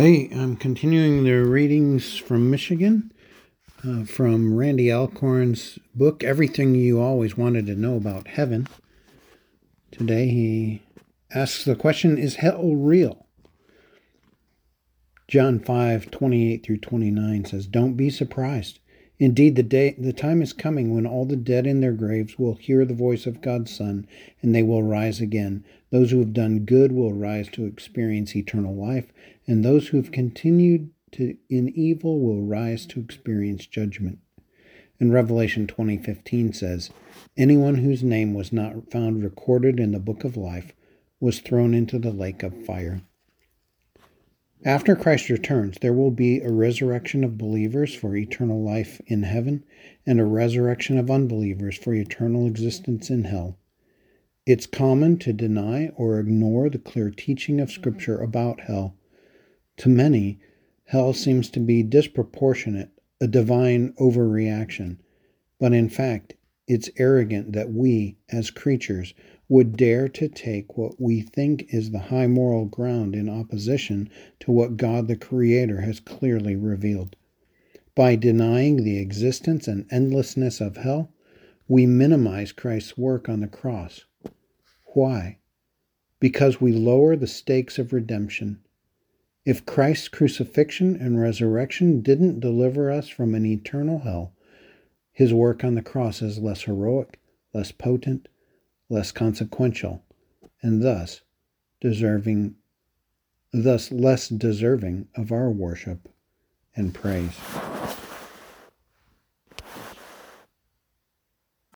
Hey, I'm continuing the readings from Michigan uh, from Randy Alcorn's book, Everything You Always Wanted to Know About Heaven. Today he asks the question Is hell real? John 5 28 through 29 says, Don't be surprised. Indeed, the day the time is coming when all the dead in their graves will hear the voice of God's Son, and they will rise again. Those who have done good will rise to experience eternal life, and those who have continued to, in evil will rise to experience judgment. And Revelation 20:15 says, "Anyone whose name was not found recorded in the book of life was thrown into the lake of fire." After Christ returns, there will be a resurrection of believers for eternal life in heaven and a resurrection of unbelievers for eternal existence in hell. It's common to deny or ignore the clear teaching of Scripture about hell. To many, hell seems to be disproportionate, a divine overreaction. But in fact, it's arrogant that we, as creatures, would dare to take what we think is the high moral ground in opposition to what God the Creator has clearly revealed. By denying the existence and endlessness of hell, we minimize Christ's work on the cross. Why? Because we lower the stakes of redemption. If Christ's crucifixion and resurrection didn't deliver us from an eternal hell, his work on the cross is less heroic, less potent, less consequential, and thus deserving thus less deserving of our worship and praise.